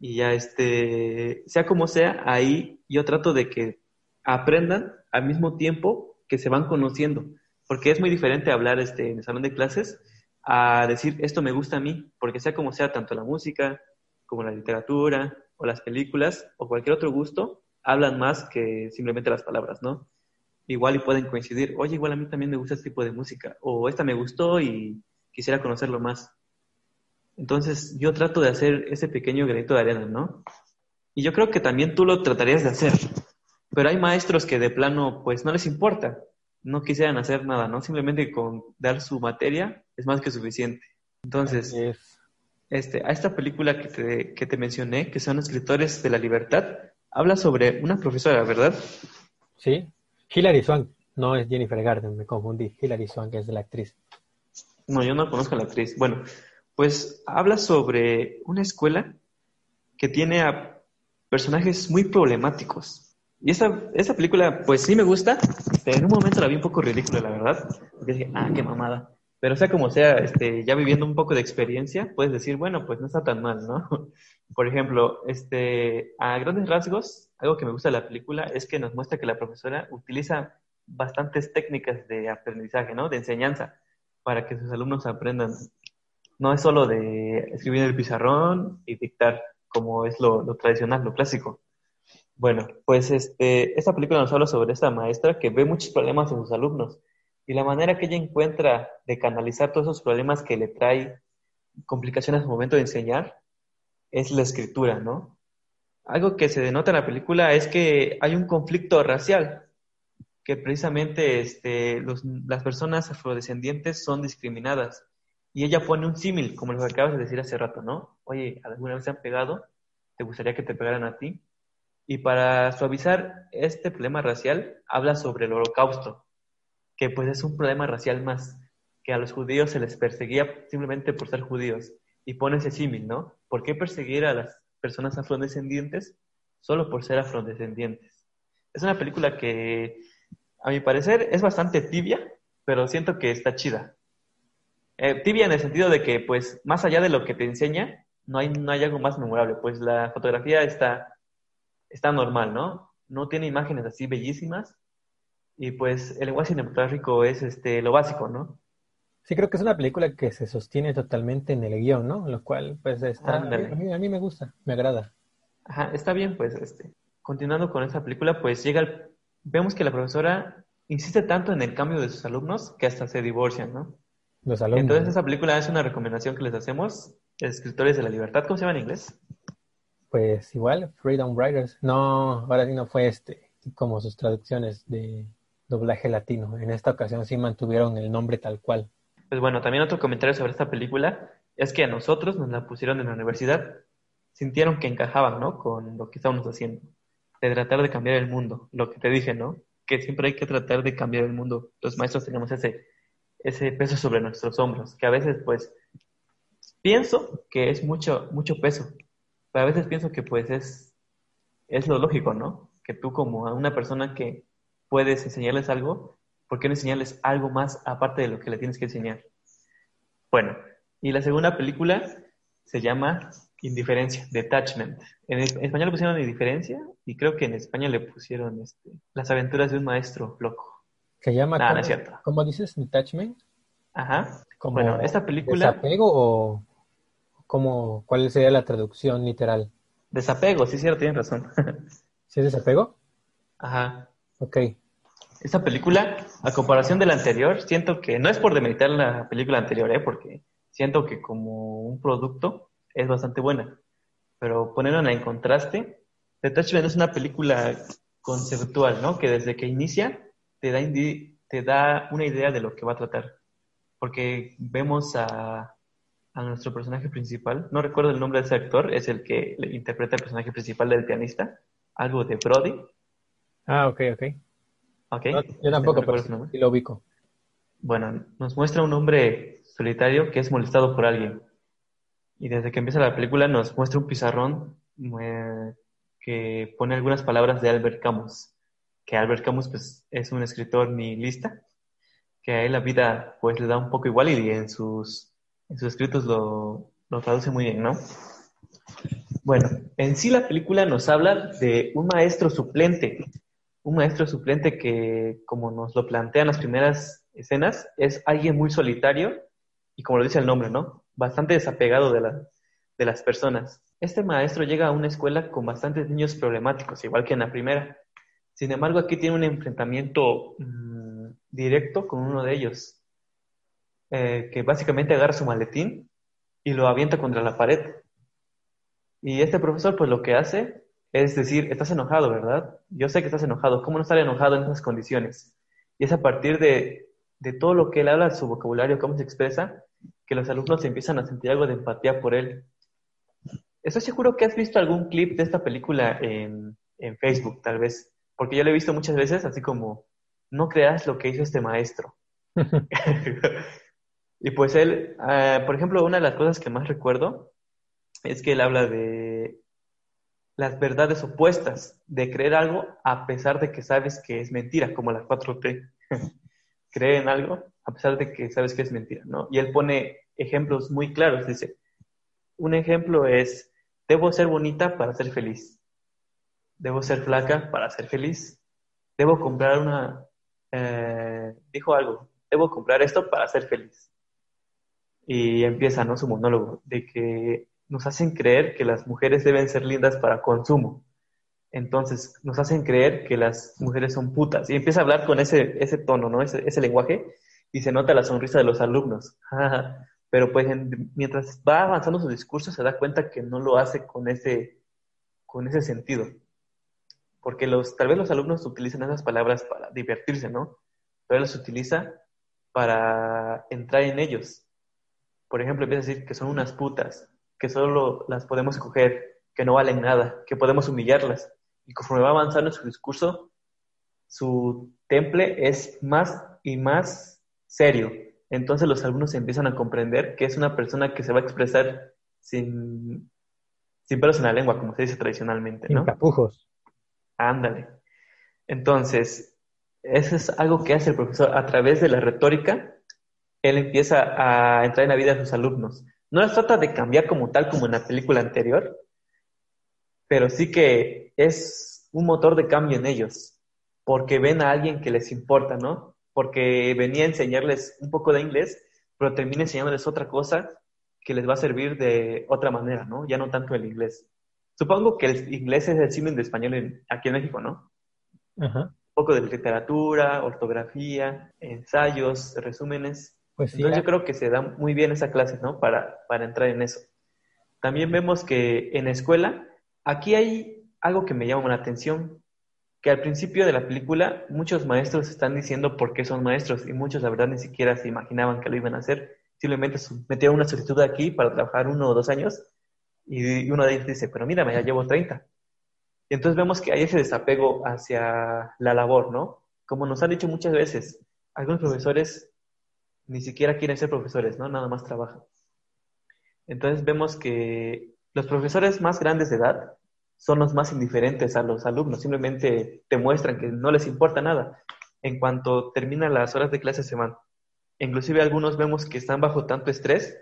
Y ya este, sea como sea, ahí yo trato de que aprendan al mismo tiempo que se van conociendo, porque es muy diferente hablar este, en el salón de clases a decir esto me gusta a mí, porque sea como sea, tanto la música como la literatura o las películas o cualquier otro gusto, hablan más que simplemente las palabras, ¿no? Igual y pueden coincidir, oye, igual a mí también me gusta este tipo de música, o esta me gustó y quisiera conocerlo más. Entonces yo trato de hacer ese pequeño granito de arena, ¿no? Y yo creo que también tú lo tratarías de hacer. Pero hay maestros que de plano, pues no les importa, no quisieran hacer nada, ¿no? Simplemente con dar su materia es más que suficiente. Entonces, es. este, a esta película que te, que te mencioné, que son Escritores de la Libertad, habla sobre una profesora, ¿verdad? Sí. Hilary Swank, no es Jennifer Garner, me confundí. Hilary Swank es la actriz. No, yo no conozco a la actriz. Bueno, pues habla sobre una escuela que tiene a personajes muy problemáticos. Y esta, esta película, pues sí me gusta, pero en un momento la vi un poco ridícula, la verdad. Porque dije, ah, qué mamada. Pero sea como sea, este, ya viviendo un poco de experiencia, puedes decir, bueno, pues no está tan mal, ¿no? <laughs> Por ejemplo, este, a grandes rasgos, algo que me gusta de la película es que nos muestra que la profesora utiliza bastantes técnicas de aprendizaje, ¿no? De enseñanza, para que sus alumnos aprendan. No es solo de escribir en el pizarrón y dictar, como es lo, tradicional, lo clásico. Bueno, pues este, esta película nos habla sobre esta maestra que ve muchos problemas en sus alumnos y la manera que ella encuentra de canalizar todos esos problemas que le trae complicaciones al momento de enseñar es la escritura, ¿no? algo que se denota en la película es que hay un conflicto racial, que precisamente este, las personas afrodescendientes son discriminadas. Y ella pone un símil, como lo que acabas de decir hace rato, ¿no? Oye, ¿alguna vez te han pegado? ¿Te gustaría que te pegaran a ti? Y para suavizar este problema racial, habla sobre el holocausto, que pues es un problema racial más, que a los judíos se les perseguía simplemente por ser judíos. Y pone ese símil, ¿no? ¿Por qué perseguir a las personas afrodescendientes solo por ser afrodescendientes? Es una película que, a mi parecer, es bastante tibia, pero siento que está chida. Eh, tibia en el sentido de que, pues, más allá de lo que te enseña, no hay, no hay algo más memorable. Pues la fotografía está está normal, ¿no? No tiene imágenes así bellísimas y pues el lenguaje cinematográfico es este, lo básico, ¿no? Sí, creo que es una película que se sostiene totalmente en el guion, ¿no? Lo cual, pues, está, a mí, a, mí, me gusta, me agrada. Ajá, está bien, pues, este, continuando con esa película, pues llega el, vemos que la profesora insiste tanto en el cambio de sus alumnos que hasta se divorcian, ¿no? Los alumnos. Entonces, esa película es una recomendación que les hacemos, Escritores de la Libertad, ¿cómo se llama en inglés? pues igual, Freedom Writers. No, ahora sí no fue este, como sus traducciones de doblaje latino. En esta ocasión sí mantuvieron el nombre tal cual. Pues bueno, también otro comentario sobre esta película es que a nosotros nos la pusieron en la universidad, sintieron que encajaban, ¿no? Con lo que estábamos haciendo, de tratar de cambiar el mundo, lo que te dije, ¿no? Que siempre hay que tratar de cambiar el mundo. Los maestros tenemos ese, ese peso sobre nuestros hombros, que a veces, pues, pienso que es mucho, mucho peso, pero a veces pienso que pues es, es lo lógico, ¿no? Que tú como a una persona que puedes enseñarles algo, ¿por qué no enseñarles algo más aparte de lo que le tienes que enseñar? Bueno, y la segunda película se llama Indiferencia, Detachment. En, español le pusieron Indiferencia y creo que en España le pusieron este, Las aventuras de un maestro loco. ¿Se llama? Nada, no es cierto. ¿Cómo dices? Detachment. Ajá. bueno, esta película... ¿Desapego o ¿Cómo, ¿Cuál sería la traducción literal? Desapego, sí, cierto, tienes razón. <laughs> ¿Sí es desapego? Ajá. Ok. Esta película, a comparación de la anterior, siento que, no es por demeritar la película anterior, ¿eh? porque siento que como un producto es bastante buena, pero ponerla en contraste, Touchman es una película conceptual, ¿no? Que desde que inicia te da, te da una idea de lo que va a tratar, porque vemos a a nuestro personaje principal. No recuerdo el nombre de ese actor, es el que interpreta el personaje principal del pianista. Algo de Brody. Ah, ok, ok. okay. yo tampoco, pero sí lo ubico. Bueno, nos muestra un hombre solitario que es molestado por alguien. Y desde que empieza la película nos muestra un pizarrón eh, que pone algunas palabras de Albert Camus. Que Albert Camus pues, es un escritor nihilista, que a él la vida pues le da un poco igual y en sus en sus escritos lo, traduce muy bien, ¿no? Bueno, en sí la película nos habla de un maestro suplente, un maestro suplente que, como nos lo plantean las primeras escenas, es alguien muy solitario y como lo dice el nombre, ¿no? Bastante desapegado de, de las personas. Este maestro llega a una escuela con bastantes niños problemáticos, igual que en la primera. Sin embargo, aquí tiene un enfrentamiento mm, directo con uno de ellos, eh, que básicamente agarra su maletín y lo avienta contra la pared. Y este profesor pues lo que hace es decir, estás enojado, ¿verdad? Yo sé que estás enojado, ¿cómo no estar enojado en esas condiciones? Y es a partir de, todo lo que él habla, su vocabulario, cómo se expresa, que los alumnos empiezan a sentir algo de empatía por él. Estoy seguro que has visto algún clip de esta película en Facebook, tal vez, porque yo lo he visto muchas veces, así como, no creas lo que hizo este maestro. <laughs> Y pues él, ah, por ejemplo, una de las cosas que más recuerdo es que él habla de las verdades opuestas, de creer algo a pesar de que sabes que es mentira, como la 4T. <laughs> Cree en algo a pesar de que sabes que es mentira, ¿no? Y él pone ejemplos muy claros, dice, un ejemplo es, debo ser bonita para ser feliz, debo ser flaca para ser feliz, debo comprar una, eh, dijo algo, debo comprar esto para ser feliz y empieza ¿no? su monólogo de que nos hacen creer que las mujeres deben ser lindas para consumo. Entonces nos hacen creer que las mujeres son putas. Y empieza a hablar con ese, ese tono, ¿no? Ese, ese lenguaje y se nota la sonrisa de los alumnos. <laughs> Pero pues mientras va avanzando su discurso se da cuenta que no lo hace con ese, con ese sentido. Porque los, tal vez los alumnos utilizan esas palabras para divertirse, ¿no? Pero él las utiliza para entrar en ellos. Por ejemplo, empieza a decir que son unas putas, que solo las podemos escoger, que no valen nada, que podemos humillarlas. Y conforme va avanzando en su discurso, su temple es más y más serio. Entonces los alumnos empiezan a comprender que es una persona que se va a expresar sin, sin pelos en la lengua, como se dice tradicionalmente, ¿no? Sin. Ándale. Entonces, eso es algo que hace el profesor a través de la retórica. Él empieza a entrar en la vida de sus alumnos. No las trata de cambiar como tal, como en la película anterior, pero sí que es un motor de cambio en ellos, porque ven a alguien que les importa, ¿no? Porque venía a enseñarles un poco de inglés, pero termina enseñándoles otra cosa que les va a servir de otra manera, ¿no? Ya no tanto el inglés. Supongo que el inglés es el símil de español aquí en México, ¿no? Ajá. Un poco de literatura, ortografía, ensayos, resúmenes. Pues sí, Entonces yo creo que se da muy bien esa clase, ¿no? Para, para entrar en eso. También vemos que en la escuela, aquí hay algo que me llama la atención, que al principio de la película muchos maestros están diciendo por qué son maestros y muchos la verdad ni siquiera se imaginaban que lo iban a hacer. Simplemente metieron una solicitud aquí para trabajar uno o dos años y uno de ellos dice, pero mírame, ya llevo 30. Y entonces vemos que hay ese desapego hacia la labor, ¿no? Como nos han dicho muchas veces, algunos profesores ni siquiera quieren ser profesores, ¿no? Nada más trabajan. Entonces vemos que los profesores más grandes de edad son los más indiferentes a los alumnos, simplemente te muestran que no les importa nada. En cuanto terminan las horas de clase se van. Inclusive algunos vemos que están bajo tanto estrés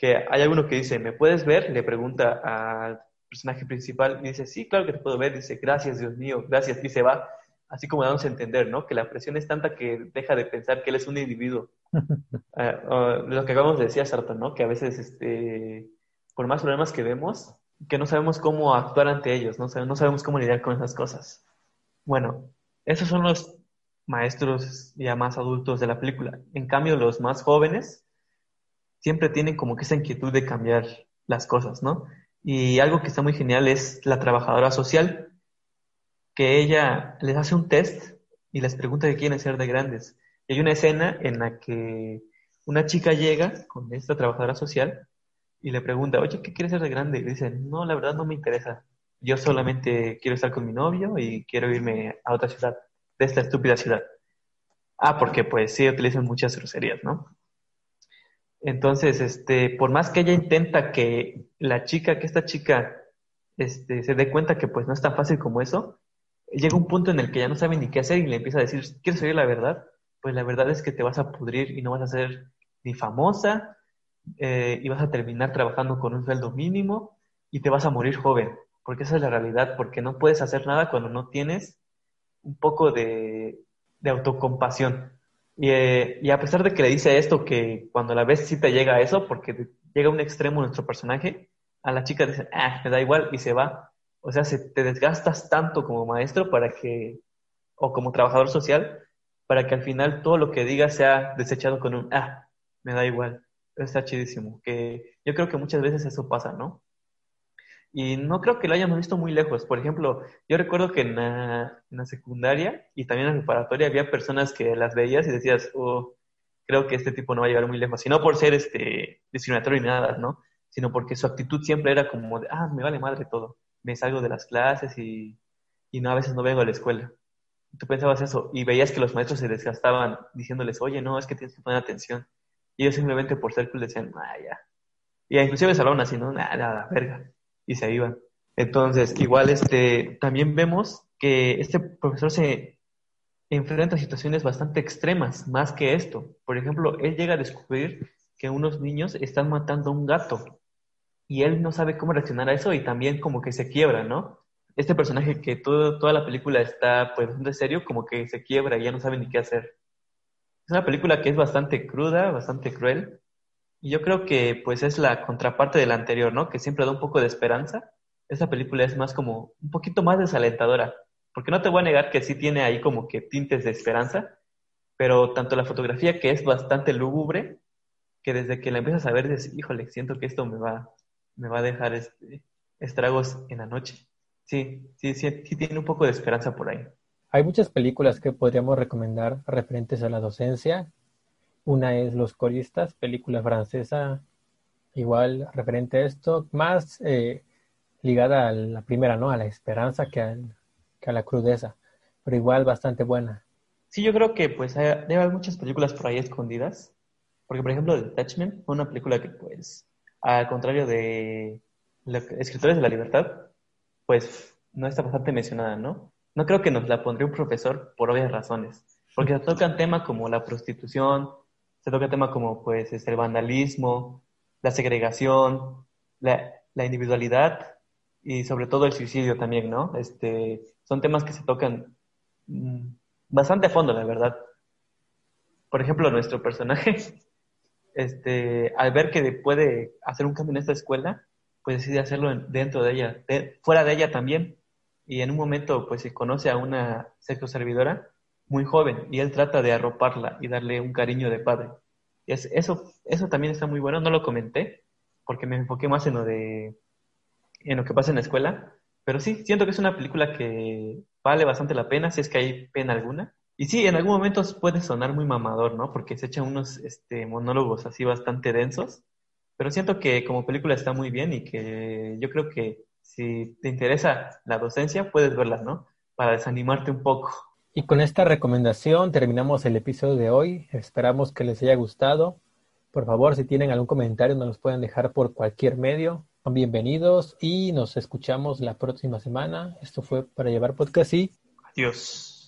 que hay alguno que dice, ¿me puedes ver? Le pregunta al personaje principal y dice, sí, claro que te puedo ver. Dice, gracias, Dios mío, gracias. Y se va, así como dándose a entender, ¿no? Que la presión es tanta que deja de pensar que él es un individuo. <laughs> Ah, lo que acabamos de decir rato, ¿no? Que a veces, este, por más problemas que vemos, que no sabemos cómo actuar ante ellos, No sabemos cómo lidiar con esas cosas. Bueno, esos son los maestros ya más adultos de la película. En cambio, los más jóvenes siempre tienen como que esa inquietud de cambiar las cosas, ¿no? Y algo que está muy genial es la trabajadora social, que ella les hace un test y les pregunta qué quieren ser de grandes. Y hay una escena en la que una chica llega con esta trabajadora social y le pregunta, oye, ¿qué quieres ser de grande? Y le dice, no, la verdad no me interesa. Yo solamente quiero estar con mi novio y quiero irme a otra ciudad, de esta estúpida ciudad. Ah, porque pues sí utilizan muchas groserías, ¿no? Entonces, este, por más que ella intenta que la chica, que esta chica, este, se dé cuenta que pues no es tan fácil como eso, llega un punto en el que ya no sabe ni qué hacer y le empieza a decir, ¿quieres oír la verdad? Pues la verdad es que te vas a pudrir y no vas a ser ni famosa, eh, y vas a terminar trabajando con un sueldo mínimo y te vas a morir joven, porque esa es la realidad, porque no puedes hacer nada cuando no tienes un poco de, de autocompasión. Y, eh, y a pesar de que le dice esto, que cuando la ves sí te llega a eso, porque llega a un extremo nuestro personaje, a la chica dice, ah, me da igual, y se va. O sea, se, te desgastas tanto como maestro para que, o como trabajador social, para que al final todo lo que digas sea desechado con un, ah, me da igual. Está chidísimo. Que yo creo que muchas veces eso pasa, ¿no? Y no creo que lo hayamos visto muy lejos. Por ejemplo, yo recuerdo que en la, secundaria y también en la preparatoria había personas que las veías y decías, oh, creo que este tipo no va a llegar muy lejos. Y no por ser este, discriminatorio ni nada, ¿no? Sino porque su actitud siempre era como de, ah, me vale madre todo. Me salgo de las clases y, y no, a veces no vengo a la escuela. Tú pensabas eso y veías que los maestros se desgastaban diciéndoles, oye, no, es que tienes que poner atención. Y ellos simplemente por ser cool decían, ah, ya. Y inclusive se hablaban así, ¿no? Nada, nada, verga. Y se iban. Entonces, igual este, también vemos que este profesor se enfrenta a situaciones bastante extremas, más que esto. Por ejemplo, él llega a descubrir que unos niños están matando a un gato. Y él no sabe cómo reaccionar a eso y también como que se quiebra, ¿no? Este personaje que todo, toda la película está pues bastante serio, como que se quiebra y ya no sabe ni qué hacer. Es una película que es bastante cruda, bastante cruel. Y yo creo que pues es la contraparte de la anterior, ¿no? Que siempre da un poco de esperanza. Esta película es más como un poquito más desalentadora. Porque no te voy a negar que sí tiene ahí como que tintes de esperanza, pero tanto la fotografía que es bastante lúgubre, que desde que la empiezas a ver dices, híjole, siento que esto me va, me va a dejar este, estragos en la noche. sí, sí, sí, sí tiene un poco de esperanza por ahí. Hay muchas películas que podríamos recomendar referentes a la docencia. Una es Los Coristas, película francesa, igual referente a esto, más eh, ligada a la primera, ¿no? A la esperanza que, a la crudeza, pero igual bastante buena. Sí, yo creo que pues hay, muchas películas por ahí escondidas, porque por ejemplo Detachment fue una película que pues, al contrario de Escritores de la Libertad, pues no está bastante mencionada, ¿no? No creo que nos la pondría un profesor por obvias razones, porque tocan temas como la prostitución, se toca temas como pues este, el vandalismo, la segregación, la, la individualidad y sobre todo el suicidio también, ¿no? Este, son temas que se tocan mm, bastante a fondo, la verdad. Por ejemplo, nuestro personaje, <laughs> este, al ver que puede hacer un cambio en esta escuela, pues decide hacerlo dentro de ella, fuera de ella también. Y en un momento, pues se conoce a una sexo servidora muy joven y él trata de arroparla y darle un cariño de padre. Y eso, eso también está muy bueno, no lo comenté porque me enfoqué más en lo de en lo que pasa en la escuela. Pero sí, siento que es una película que vale bastante la pena, si es que hay pena alguna. Y sí, en algún momento puede sonar muy mamador, ¿no? Porque se echan unos este, monólogos así bastante densos. Pero siento que como película está muy bien y que yo creo que si te interesa la docencia, puedes verla, ¿no? Para desanimarte un poco. Y con esta recomendación terminamos el episodio de hoy. Esperamos que les haya gustado. Por favor, si tienen algún comentario, nos los pueden dejar por cualquier medio. Bienvenidos y nos escuchamos la próxima semana. Esto fue para llevar podcast y adiós.